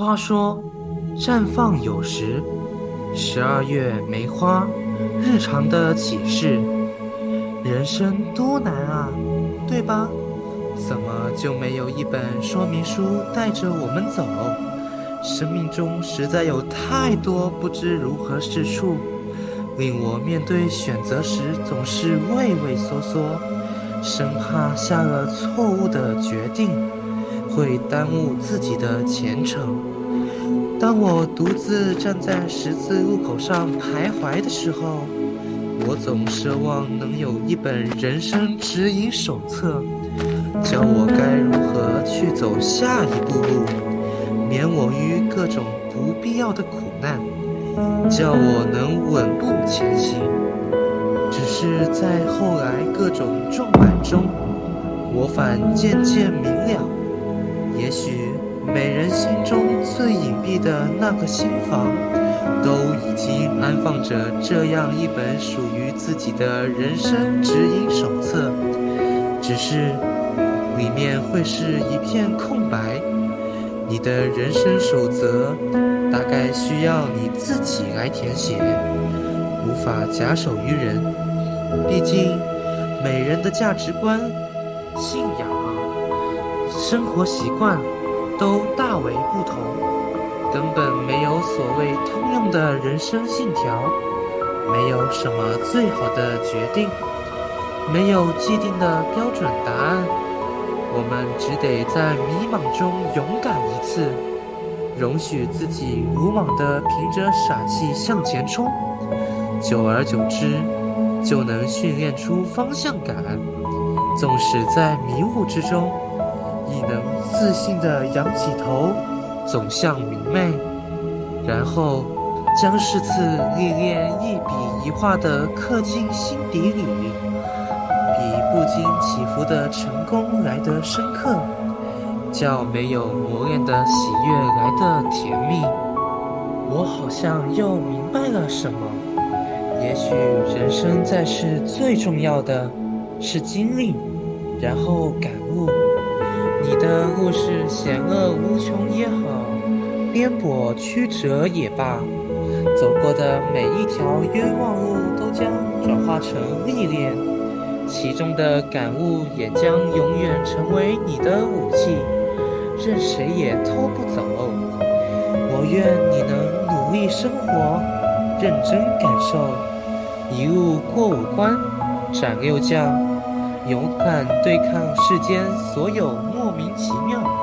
话说，绽放有时，十二月梅花，日常的启示。人生多难啊，对吧？怎么就没有一本说明书带着我们走？生命中实在有太多不知如何是处，令我面对选择时总是畏畏缩缩，生怕下了错误的决定会耽误自己的前程。当我独自站在十字路口上徘徊的时候，我总奢望能有一本人生指引手册，教我该如何去走下一步路。免我于各种不必要的苦难，叫我能稳步前行。只是在后来各种撞板中，我反渐渐明了，也许每人心中最隐蔽的那个心房，都已经安放着这样一本属于自己的人生指引手册，只是里面会是一片空白。你的人生守则，大概需要你自己来填写，无法假手于人。毕竟，每人的价值观、信仰、生活习惯都大为不同，根本没有所谓通用的人生信条，没有什么最好的决定，没有既定的标准答案。我们只得在迷茫中勇敢一次，容许自己鲁莽地凭着傻气向前冲，久而久之，就能训练出方向感。纵使在迷雾之中，亦能自信地仰起头，走向明媚。然后，将是次历练一笔一画地刻进心底里。比不经起伏的成功来得深刻，较没有磨练的喜悦来得甜蜜。我好像又明白了什么。也许人生在世最重要的是经历，然后感悟。的故事险恶无穷也好，颠簸曲折也罢，走过的每一条冤枉路都将转化成历练。其中的感悟也将永远成为你的武器，任谁也偷不走。我愿你能努力生活，认真感受，一路过五关斩六将，勇敢对抗世间所有名其妙。